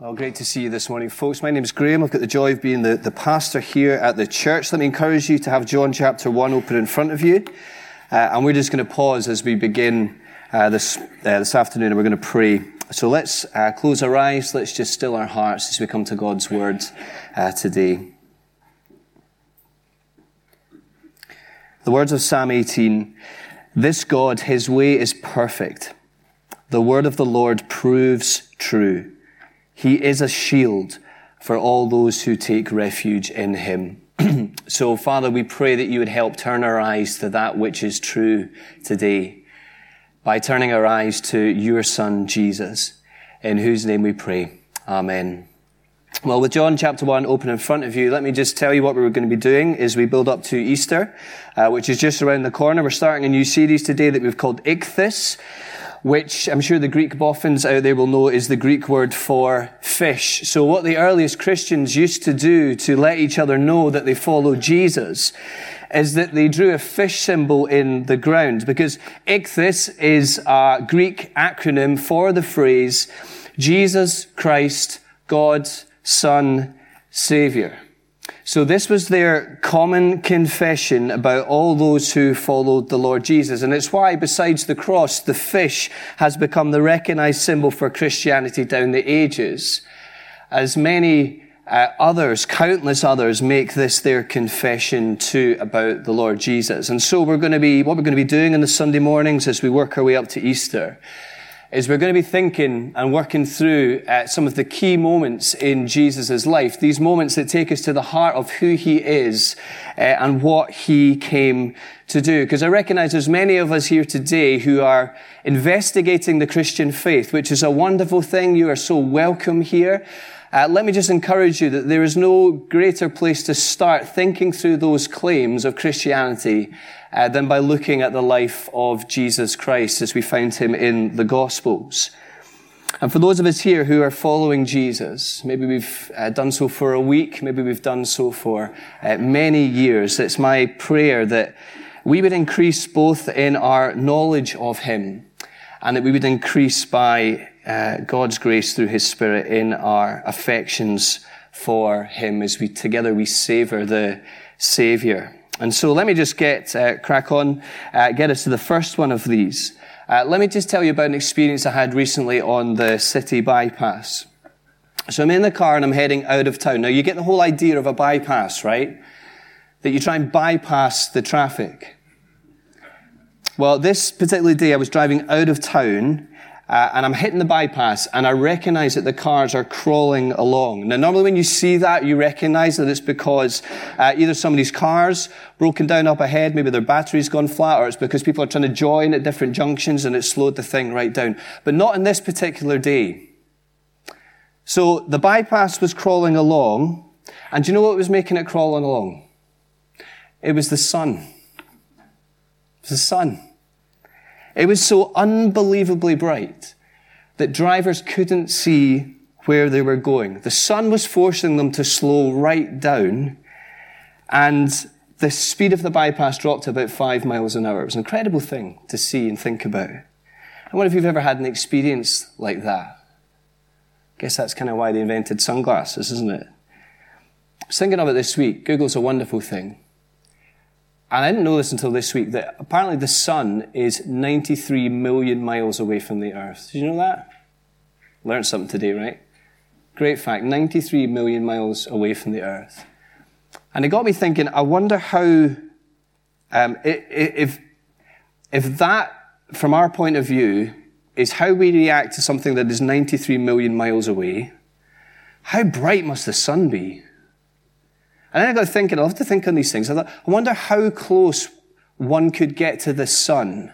Well, great to see you this morning, folks. My name is Graeme. I've got the joy of being the, the pastor here at the church. Let me encourage you to have John chapter 1 open in front of you. Uh, and we're just going to pause as we begin uh, this, uh, this afternoon and we're going to pray. So let's uh, close our eyes. Let's just still our hearts as we come to God's word uh, today. The words of Psalm 18 This God, his way is perfect. The word of the Lord proves true. He is a shield for all those who take refuge in him. so, Father, we pray that you would help turn our eyes to that which is true today by turning our eyes to your Son, Jesus, in whose name we pray. Amen. Well, with John chapter 1 open in front of you, let me just tell you what we're going to be doing as we build up to Easter, uh, which is just around the corner. We're starting a new series today that we've called Ichthus which I'm sure the Greek boffins out there will know is the Greek word for fish. So what the earliest Christians used to do to let each other know that they follow Jesus is that they drew a fish symbol in the ground because ichthys is a Greek acronym for the phrase Jesus Christ, God's Son, Savior. So this was their common confession about all those who followed the Lord Jesus. And it's why, besides the cross, the fish has become the recognized symbol for Christianity down the ages. As many uh, others, countless others, make this their confession too about the Lord Jesus. And so we're going to be, what we're going to be doing in the Sunday mornings as we work our way up to Easter is we're going to be thinking and working through uh, some of the key moments in Jesus' life, these moments that take us to the heart of who he is uh, and what he came to do. Because I recognize there's many of us here today who are investigating the Christian faith, which is a wonderful thing. You are so welcome here. Uh, let me just encourage you that there is no greater place to start thinking through those claims of Christianity uh, than by looking at the life of Jesus Christ as we find him in the Gospels. And for those of us here who are following Jesus, maybe we've uh, done so for a week, maybe we've done so for uh, many years, it's my prayer that we would increase both in our knowledge of him and that we would increase by uh, God's grace through his spirit in our affections for him as we together we savor the Savior. And so let me just get uh, crack on, uh, get us to the first one of these. Uh, let me just tell you about an experience I had recently on the city bypass. So I'm in the car and I'm heading out of town. Now you get the whole idea of a bypass, right? That you try and bypass the traffic. Well, this particular day I was driving out of town uh, and I'm hitting the bypass and I recognize that the cars are crawling along. Now, normally when you see that, you recognize that it's because uh, either somebody's car's broken down up ahead, maybe their battery's gone flat, or it's because people are trying to join at different junctions and it slowed the thing right down. But not in this particular day. So the bypass was crawling along, and do you know what was making it crawling along? It was the sun. It was the sun. It was so unbelievably bright that drivers couldn't see where they were going. The sun was forcing them to slow right down, and the speed of the bypass dropped to about five miles an hour. It was an incredible thing to see and think about. I wonder if you've ever had an experience like that. I guess that's kind of why they invented sunglasses, isn't it? I was thinking of it this week. Google's a wonderful thing. And I didn't know this until this week that apparently the sun is 93 million miles away from the earth. Did you know that? Learned something today, right? Great fact. 93 million miles away from the earth. And it got me thinking, I wonder how, um, if, if that, from our point of view, is how we react to something that is 93 million miles away, how bright must the sun be? And then I got thinking, I love to think on these things. I thought, I wonder how close one could get to the sun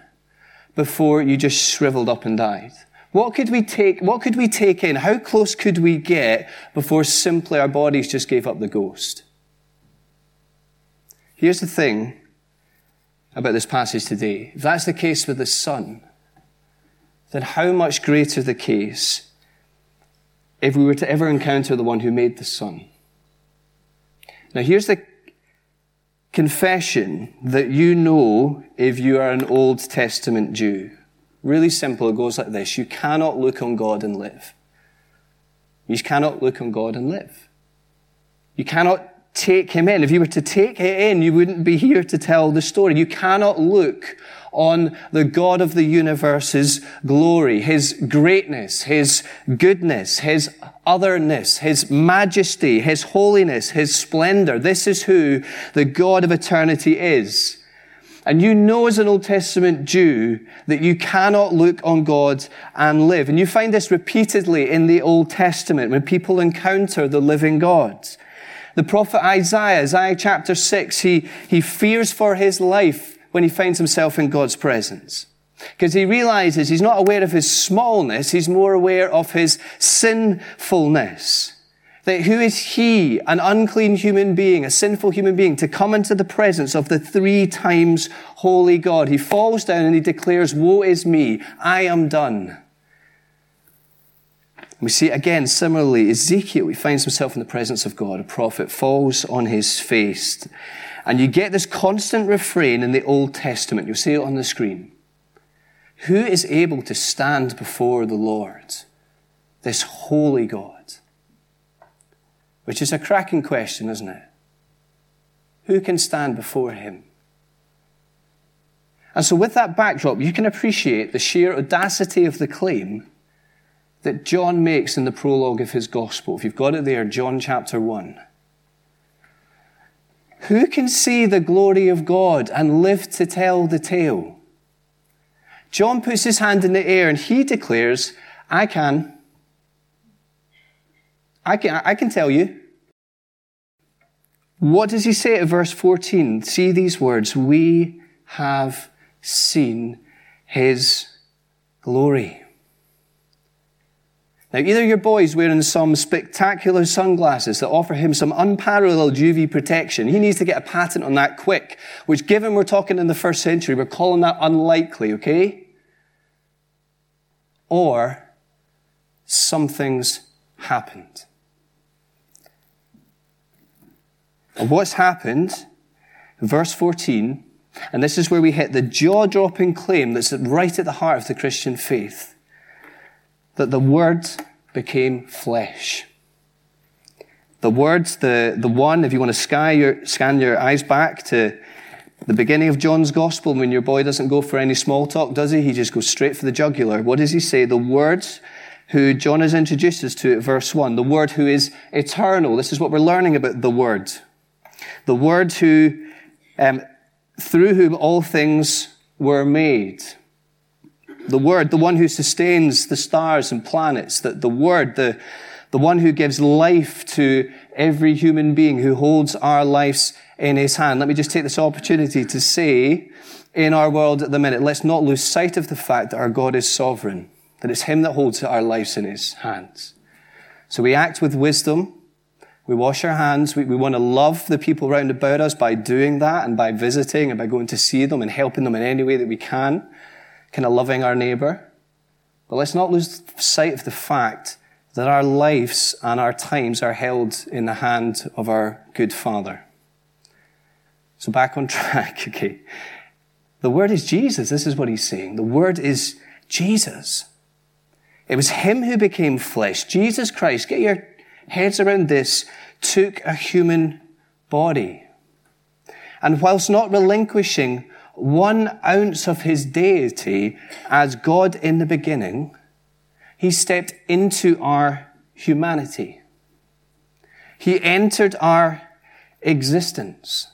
before you just shriveled up and died. What could we take, what could we take in? How close could we get before simply our bodies just gave up the ghost? Here's the thing about this passage today. If that's the case with the sun, then how much greater the case if we were to ever encounter the one who made the sun? Now, here's the confession that you know if you are an Old Testament Jew. Really simple. It goes like this You cannot look on God and live. You cannot look on God and live. You cannot take him in. If you were to take it in, you wouldn't be here to tell the story. You cannot look on the God of the universe's glory, his greatness, his goodness, his otherness, his majesty, his holiness, his splendor. This is who the God of eternity is. And you know as an Old Testament Jew that you cannot look on God and live. And you find this repeatedly in the Old Testament when people encounter the living God. The prophet Isaiah, Isaiah chapter 6, he, he fears for his life when he finds himself in God's presence. Because he realizes he's not aware of his smallness, he's more aware of his sinfulness. That who is he, an unclean human being, a sinful human being, to come into the presence of the three times holy God? He falls down and he declares, Woe is me, I am done. We see again, similarly, Ezekiel, he finds himself in the presence of God. A prophet falls on his face. And you get this constant refrain in the Old Testament. You'll see it on the screen. Who is able to stand before the Lord? This holy God. Which is a cracking question, isn't it? Who can stand before him? And so, with that backdrop, you can appreciate the sheer audacity of the claim that John makes in the prologue of his gospel. If you've got it there, John chapter 1. Who can see the glory of God and live to tell the tale? John puts his hand in the air and he declares, I can. I can, I can tell you. What does he say at verse 14? See these words. We have seen his glory. Now, either your boy's wearing some spectacular sunglasses that offer him some unparalleled UV protection. He needs to get a patent on that quick, which given we're talking in the first century, we're calling that unlikely, okay? Or something's happened. And what's happened, verse 14, and this is where we hit the jaw dropping claim that's right at the heart of the Christian faith that the Word became flesh. The Word, the, the one, if you want to scan your, scan your eyes back to the beginning of John's Gospel, when your boy doesn't go for any small talk, does he? He just goes straight for the jugular. What does he say? The Word who John has introduced us to at verse 1. The Word who is eternal. This is what we're learning about the Word the Word who, um, through whom all things were made. The Word, the one who sustains the stars and planets, the, the Word, the, the one who gives life to every human being, who holds our lives in his hand. Let me just take this opportunity to say, in our world at the minute, let's not lose sight of the fact that our God is sovereign, that it's him that holds our lives in his hands. So we act with wisdom, we wash our hands. We, we want to love the people round about us by doing that and by visiting and by going to see them and helping them in any way that we can, kind of loving our neighbor. But let's not lose sight of the fact that our lives and our times are held in the hand of our good Father. So back on track, okay. The Word is Jesus. This is what he's saying. The Word is Jesus. It was Him who became flesh. Jesus Christ. Get your heads around this, took a human body. And whilst not relinquishing one ounce of his deity as God in the beginning, he stepped into our humanity. He entered our existence.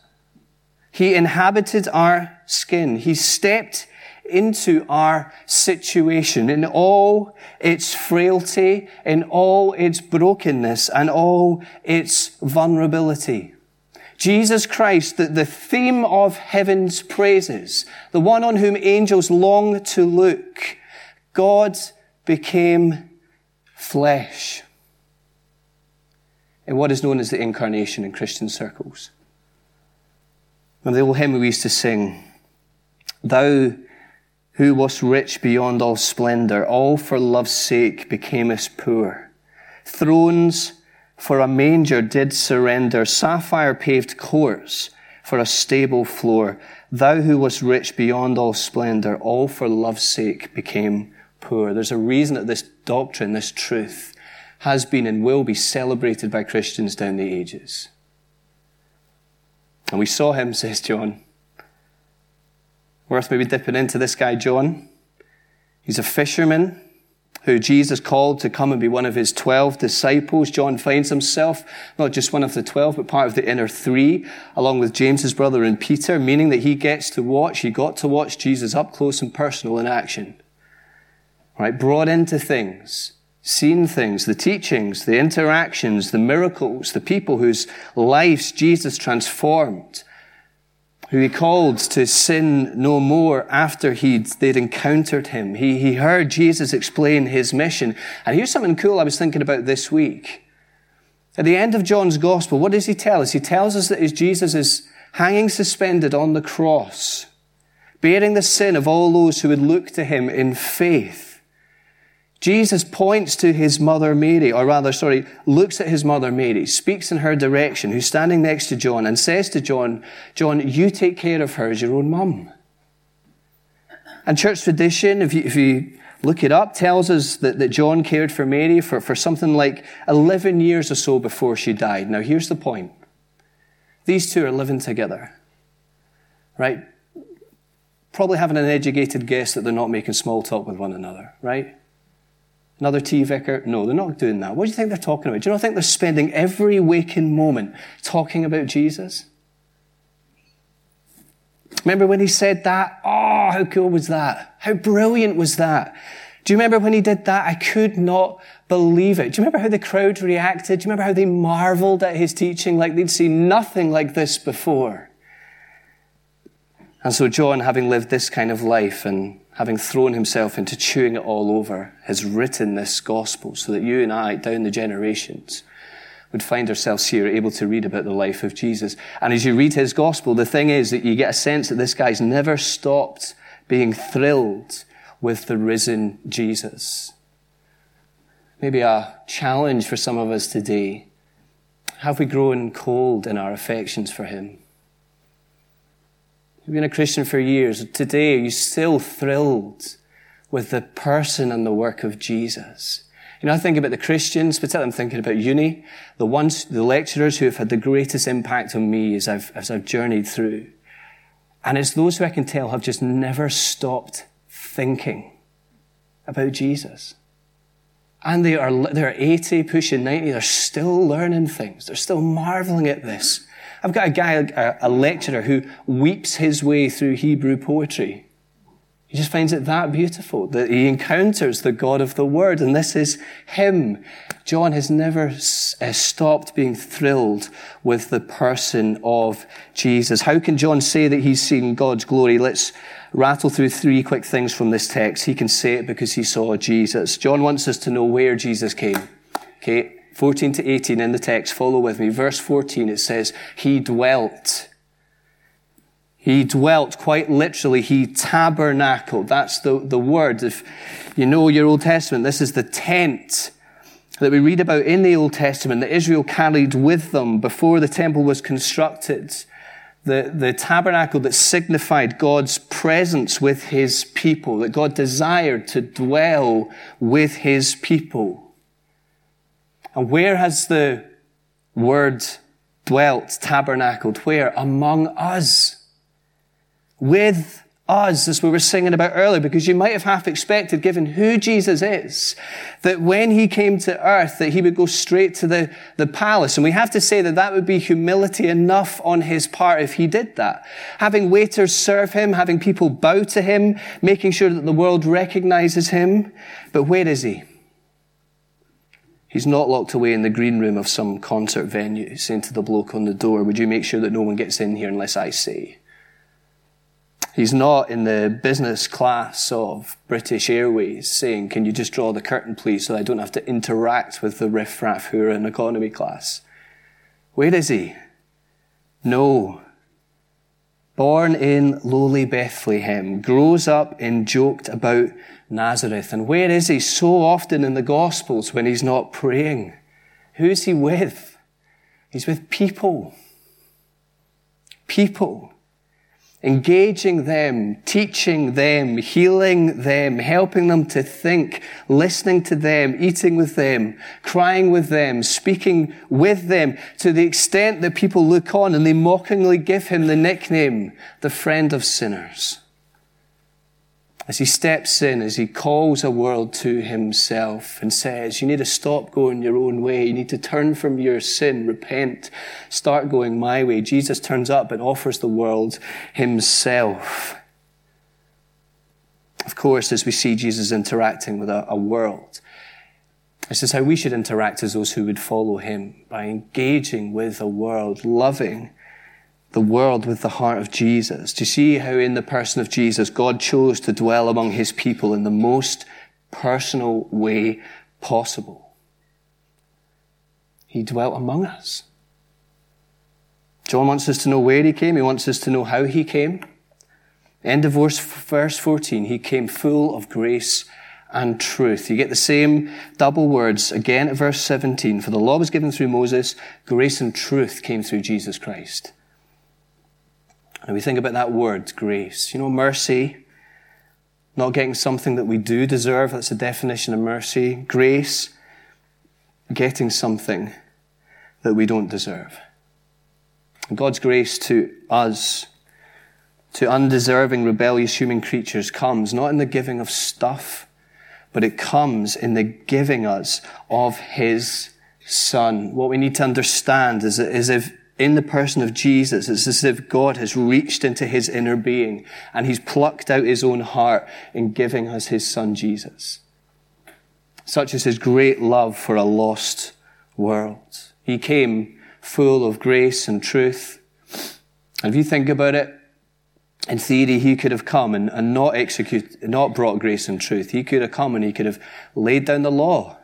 He inhabited our skin. He stepped into our situation in all its frailty, in all its brokenness, and all its vulnerability. Jesus Christ, the, the theme of heaven's praises, the one on whom angels long to look, God became flesh in what is known as the incarnation in Christian circles. And the old hymn we used to sing, Thou who wast rich beyond all splendor, all for love's sake becamest poor. Thrones for a manger did surrender, sapphire paved courts for a stable floor. Thou who was rich beyond all splendor, all for love's sake became poor. There's a reason that this doctrine, this truth, has been and will be celebrated by Christians down the ages. And we saw him, says John. Worth maybe dipping into this guy, John. He's a fisherman who Jesus called to come and be one of his 12 disciples. John finds himself not just one of the 12, but part of the inner three, along with James's brother and Peter, meaning that he gets to watch, he got to watch Jesus up close and personal in action. Right? Brought into things, seen things, the teachings, the interactions, the miracles, the people whose lives Jesus transformed who he called to sin no more after he'd, they'd encountered him. He, he heard Jesus explain his mission. And here's something cool I was thinking about this week. At the end of John's gospel, what does he tell us? He tells us that Jesus is hanging suspended on the cross, bearing the sin of all those who would look to him in faith. Jesus points to his mother Mary, or rather, sorry, looks at his mother Mary, speaks in her direction, who's standing next to John, and says to John, John, you take care of her as your own mum. And church tradition, if you, if you look it up, tells us that, that John cared for Mary for, for something like 11 years or so before she died. Now, here's the point. These two are living together, right? Probably having an educated guess that they're not making small talk with one another, right? Another tea vicar? No, they're not doing that. What do you think they're talking about? Do you not think they're spending every waking moment talking about Jesus? Remember when he said that? Oh, how cool was that? How brilliant was that? Do you remember when he did that? I could not believe it. Do you remember how the crowd reacted? Do you remember how they marveled at his teaching like they'd seen nothing like this before? And so John, having lived this kind of life and having thrown himself into chewing it all over, has written this gospel so that you and I, down the generations, would find ourselves here able to read about the life of Jesus. And as you read his gospel, the thing is that you get a sense that this guy's never stopped being thrilled with the risen Jesus. Maybe a challenge for some of us today. Have we grown cold in our affections for him? You've been a Christian for years. Today, are you still thrilled with the person and the work of Jesus? You know, I think about the Christians, particularly I'm thinking about uni, the ones, the lecturers who have had the greatest impact on me as I've, as I've journeyed through. And it's those who I can tell have just never stopped thinking about Jesus. And they are, they're 80, pushing 90, they're still learning things. They're still marveling at this. I've got a guy, a, a lecturer, who weeps his way through Hebrew poetry. He just finds it that beautiful that he encounters the God of the Word, and this is him. John has never uh, stopped being thrilled with the person of Jesus. How can John say that he's seen God's glory? Let's rattle through three quick things from this text. He can say it because he saw Jesus. John wants us to know where Jesus came. Okay. 14 to 18 in the text, follow with me. Verse 14, it says, He dwelt. He dwelt, quite literally, he tabernacled. That's the, the word. If you know your Old Testament, this is the tent that we read about in the Old Testament that Israel carried with them before the temple was constructed. The, the tabernacle that signified God's presence with his people, that God desired to dwell with his people. And where has the word dwelt, tabernacled? Where? Among us. With us, as we were singing about earlier, because you might have half expected, given who Jesus is, that when he came to earth, that he would go straight to the, the palace. And we have to say that that would be humility enough on his part if he did that. Having waiters serve him, having people bow to him, making sure that the world recognizes him. But where is he? He's not locked away in the green room of some concert venue, saying to the bloke on the door, Would you make sure that no one gets in here unless I say? He's not in the business class of British Airways saying, Can you just draw the curtain, please, so I don't have to interact with the riffraff who are in economy class? Where is he? No. Born in lowly Bethlehem, grows up and joked about Nazareth. And where is he so often in the Gospels when he's not praying? Who's he with? He's with people. People. Engaging them, teaching them, healing them, helping them to think, listening to them, eating with them, crying with them, speaking with them, to the extent that people look on and they mockingly give him the nickname, the friend of sinners as he steps in, as he calls a world to himself and says, you need to stop going your own way. You need to turn from your sin, repent, start going my way. Jesus turns up and offers the world himself. Of course, as we see Jesus interacting with a, a world, this is how we should interact as those who would follow him by engaging with a world, loving the world with the heart of Jesus. to see how in the person of Jesus, God chose to dwell among his people in the most personal way possible? He dwelt among us. John wants us to know where he came. He wants us to know how he came. End of verse, verse 14. He came full of grace and truth. You get the same double words again at verse 17. For the law was given through Moses, grace and truth came through Jesus Christ. And we think about that word, grace. You know, mercy, not getting something that we do deserve, that's the definition of mercy. Grace, getting something that we don't deserve. God's grace to us, to undeserving, rebellious human creatures, comes not in the giving of stuff, but it comes in the giving us of His Son. What we need to understand is, is if in the person of Jesus, it's as if God has reached into his inner being and he's plucked out his own heart in giving us his son Jesus. Such is his great love for a lost world. He came full of grace and truth. And if you think about it, in theory, he could have come and, and not execute, not brought grace and truth. He could have come and he could have laid down the law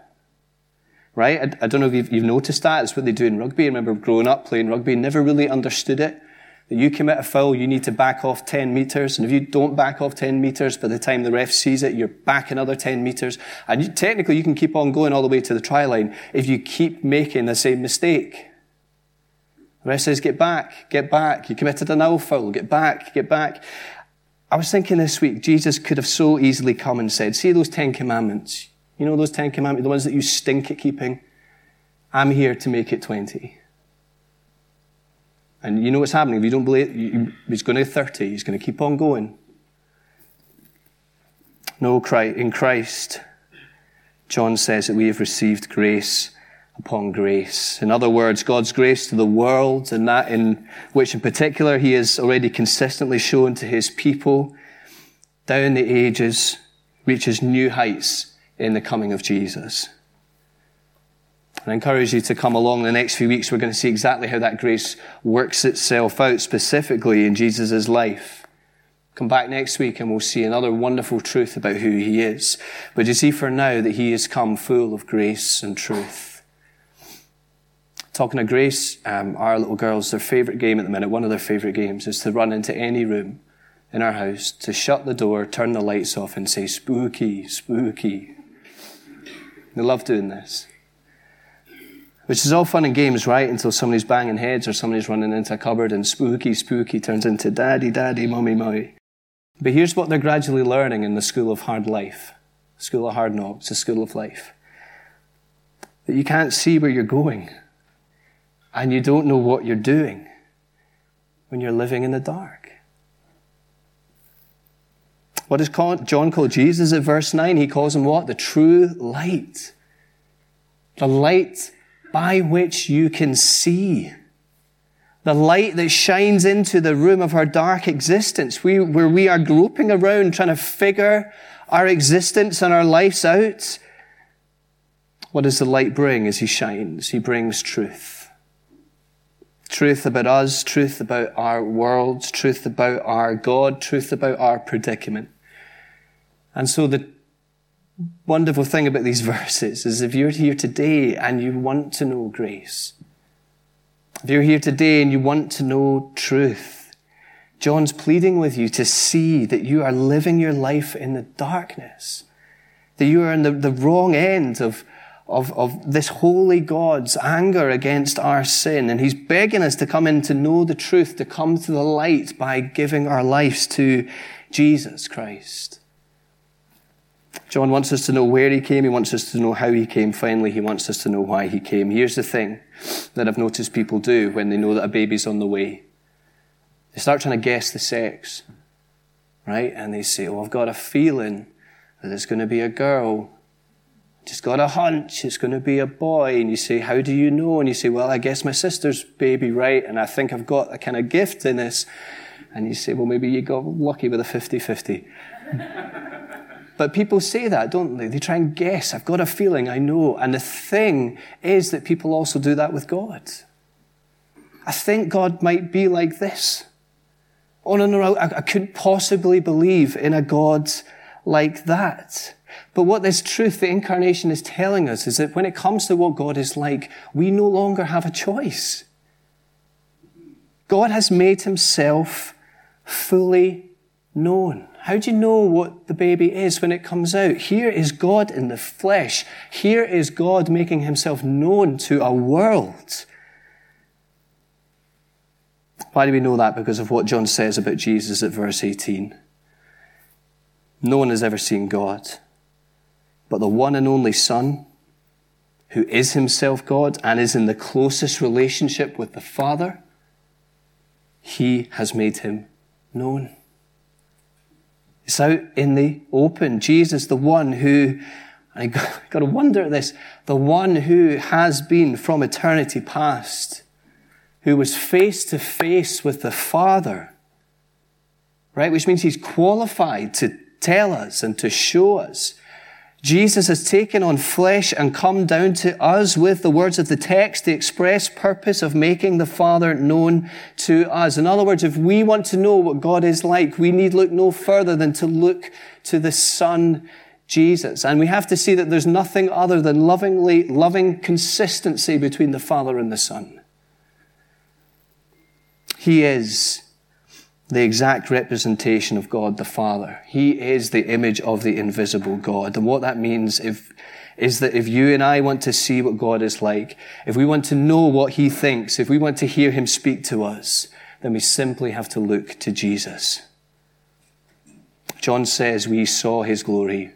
right? I, I don't know if you've, you've, noticed that. It's what they do in rugby. I remember growing up playing rugby, never really understood it. That you commit a foul, you need to back off 10 meters. And if you don't back off 10 meters, by the time the ref sees it, you're back another 10 meters. And you, technically, you can keep on going all the way to the try line if you keep making the same mistake. The ref says, get back, get back. You committed an owl foul, get back, get back. I was thinking this week, Jesus could have so easily come and said, see those 10 commandments. You know those Ten Commandments, the ones that you stink at keeping? I'm here to make it 20. And you know what's happening. If you don't believe, he's going to 30. He's going to keep on going. No, in Christ, John says that we have received grace upon grace. In other words, God's grace to the world, and that in which in particular he has already consistently shown to his people down the ages, reaches new heights in the coming of Jesus. I encourage you to come along the next few weeks. We're going to see exactly how that grace works itself out specifically in Jesus' life. Come back next week and we'll see another wonderful truth about who he is. But you see for now that he has come full of grace and truth. Talking of grace, um, our little girls, their favourite game at the minute, one of their favourite games, is to run into any room in our house, to shut the door, turn the lights off, and say, spooky, spooky, they love doing this. Which is all fun and games, right? Until somebody's banging heads or somebody's running into a cupboard and spooky, spooky turns into daddy, daddy, mummy, mummy. But here's what they're gradually learning in the school of hard life, school of hard knocks, the school of life. That you can't see where you're going and you don't know what you're doing when you're living in the dark. What does John call Jesus at verse 9? He calls him what? The true light. The light by which you can see. The light that shines into the room of our dark existence, we, where we are groping around trying to figure our existence and our lives out. What does the light bring as he shines? He brings truth. Truth about us, truth about our world, truth about our God, truth about our predicament. And so the wonderful thing about these verses is if you're here today and you want to know grace, if you're here today and you want to know truth, John's pleading with you to see that you are living your life in the darkness, that you are in the, the wrong end of, of, of this holy God's anger against our sin. And he's begging us to come in to know the truth, to come to the light by giving our lives to Jesus Christ. John wants us to know where he came. He wants us to know how he came. Finally, he wants us to know why he came. Here's the thing that I've noticed people do when they know that a baby's on the way. They start trying to guess the sex, right? And they say, oh, I've got a feeling that it's going to be a girl. Just got a hunch it's going to be a boy. And you say, How do you know? And you say, Well, I guess my sister's baby, right? And I think I've got a kind of gift in this. And you say, Well, maybe you got lucky with a 50 50. But people say that, don't they? They try and guess. I've got a feeling, I know. And the thing is that people also do that with God. I think God might be like this. Oh, no, no, I, I couldn't possibly believe in a God like that. But what this truth, the incarnation, is telling us is that when it comes to what God is like, we no longer have a choice. God has made himself fully known. How do you know what the baby is when it comes out? Here is God in the flesh. Here is God making himself known to a world. Why do we know that? Because of what John says about Jesus at verse 18. No one has ever seen God, but the one and only Son, who is himself God and is in the closest relationship with the Father, he has made him known. It's out in the open. Jesus, the one who, I got, got to wonder at this, the one who has been from eternity past, who was face to face with the Father, right? Which means he's qualified to tell us and to show us Jesus has taken on flesh and come down to us with the words of the text, the express purpose of making the Father known to us. In other words, if we want to know what God is like, we need look no further than to look to the Son, Jesus. And we have to see that there's nothing other than lovingly, loving consistency between the Father and the Son. He is the exact representation of God the Father. He is the image of the invisible God. And what that means if, is that if you and I want to see what God is like, if we want to know what He thinks, if we want to hear Him speak to us, then we simply have to look to Jesus. John says we saw His glory.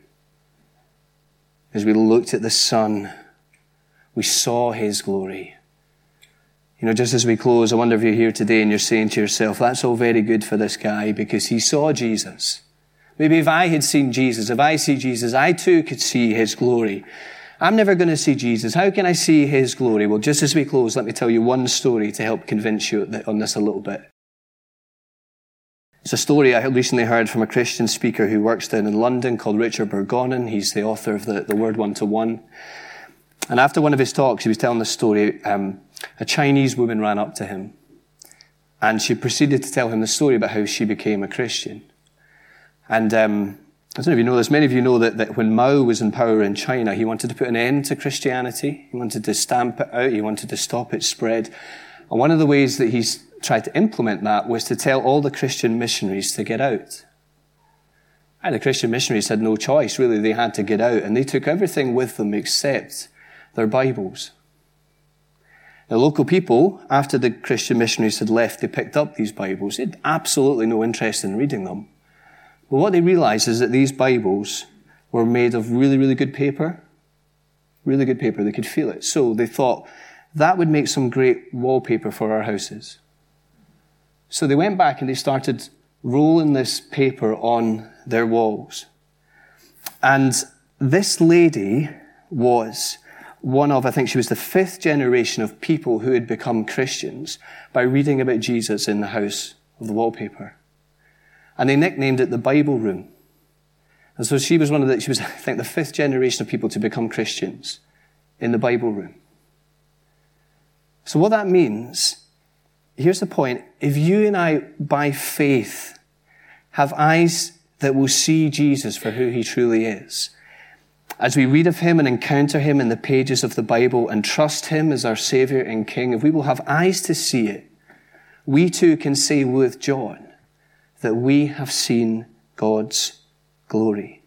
As we looked at the Son, we saw His glory. You know, just as we close, I wonder if you're here today and you're saying to yourself, that's all very good for this guy because he saw Jesus. Maybe if I had seen Jesus, if I see Jesus, I too could see his glory. I'm never going to see Jesus. How can I see his glory? Well, just as we close, let me tell you one story to help convince you on this a little bit. It's a story I recently heard from a Christian speaker who works down in London called Richard Borgonon. He's the author of the, the Word One to One. And after one of his talks, he was telling the story. Um, a Chinese woman ran up to him and she proceeded to tell him the story about how she became a Christian. And um, I don't know if you know this, many of you know that, that when Mao was in power in China, he wanted to put an end to Christianity. He wanted to stamp it out. He wanted to stop its spread. And one of the ways that he's tried to implement that was to tell all the Christian missionaries to get out. And the Christian missionaries had no choice, really. They had to get out. And they took everything with them except their Bibles. The local people, after the Christian missionaries had left, they picked up these Bibles. They had absolutely no interest in reading them. But what they realized is that these Bibles were made of really, really good paper. Really good paper. They could feel it. So they thought that would make some great wallpaper for our houses. So they went back and they started rolling this paper on their walls. And this lady was one of, I think she was the fifth generation of people who had become Christians by reading about Jesus in the house of the wallpaper. And they nicknamed it the Bible room. And so she was one of the, she was, I think, the fifth generation of people to become Christians in the Bible room. So what that means, here's the point. If you and I, by faith, have eyes that will see Jesus for who he truly is, as we read of him and encounter him in the pages of the Bible and trust him as our Savior and King, if we will have eyes to see it, we too can say with John that we have seen God's glory.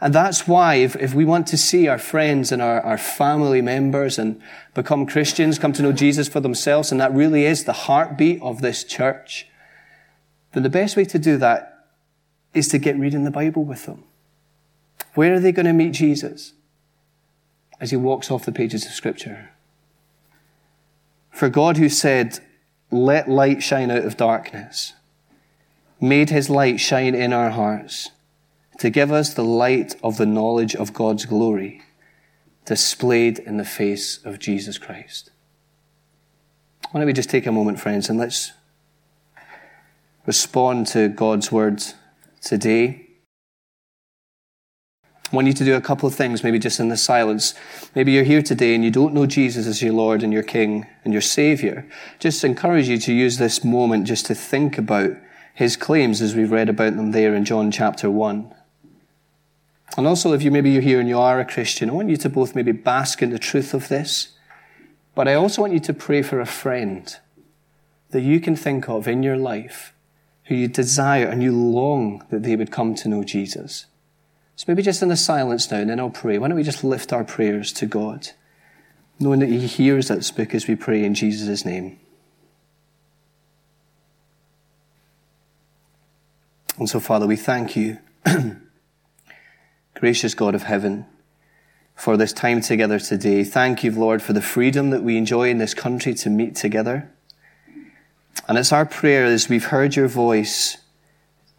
And that's why if, if we want to see our friends and our, our family members and become Christians, come to know Jesus for themselves, and that really is the heartbeat of this church, then the best way to do that is to get reading the Bible with them. Where are they going to meet Jesus? As he walks off the pages of Scripture. For God, who said, Let light shine out of darkness, made his light shine in our hearts to give us the light of the knowledge of God's glory displayed in the face of Jesus Christ. Why don't we just take a moment, friends, and let's respond to God's word today. I want you to do a couple of things, maybe just in the silence. Maybe you're here today and you don't know Jesus as your Lord and your King and your Savior. Just encourage you to use this moment just to think about his claims as we've read about them there in John chapter 1. And also, if you maybe you're here and you are a Christian, I want you to both maybe bask in the truth of this. But I also want you to pray for a friend that you can think of in your life who you desire and you long that they would come to know Jesus. So maybe just in the silence now, and then I'll pray. Why don't we just lift our prayers to God, knowing that He hears us because we pray in Jesus' name. And so, Father, we thank you. Gracious God of heaven, for this time together today. Thank you, Lord, for the freedom that we enjoy in this country to meet together. And it's our prayer as we've heard your voice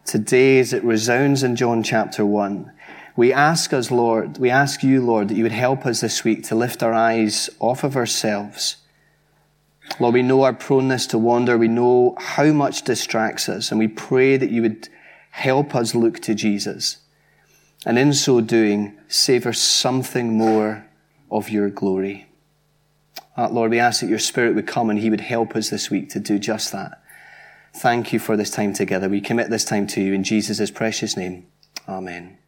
today as it resounds in John chapter 1. We ask us, Lord, we ask you, Lord, that you would help us this week to lift our eyes off of ourselves. Lord, we know our proneness to wander. We know how much distracts us. And we pray that you would help us look to Jesus and in so doing, savor something more of your glory. Uh, Lord, we ask that your Spirit would come and He would help us this week to do just that. Thank you for this time together. We commit this time to you in Jesus' precious name. Amen.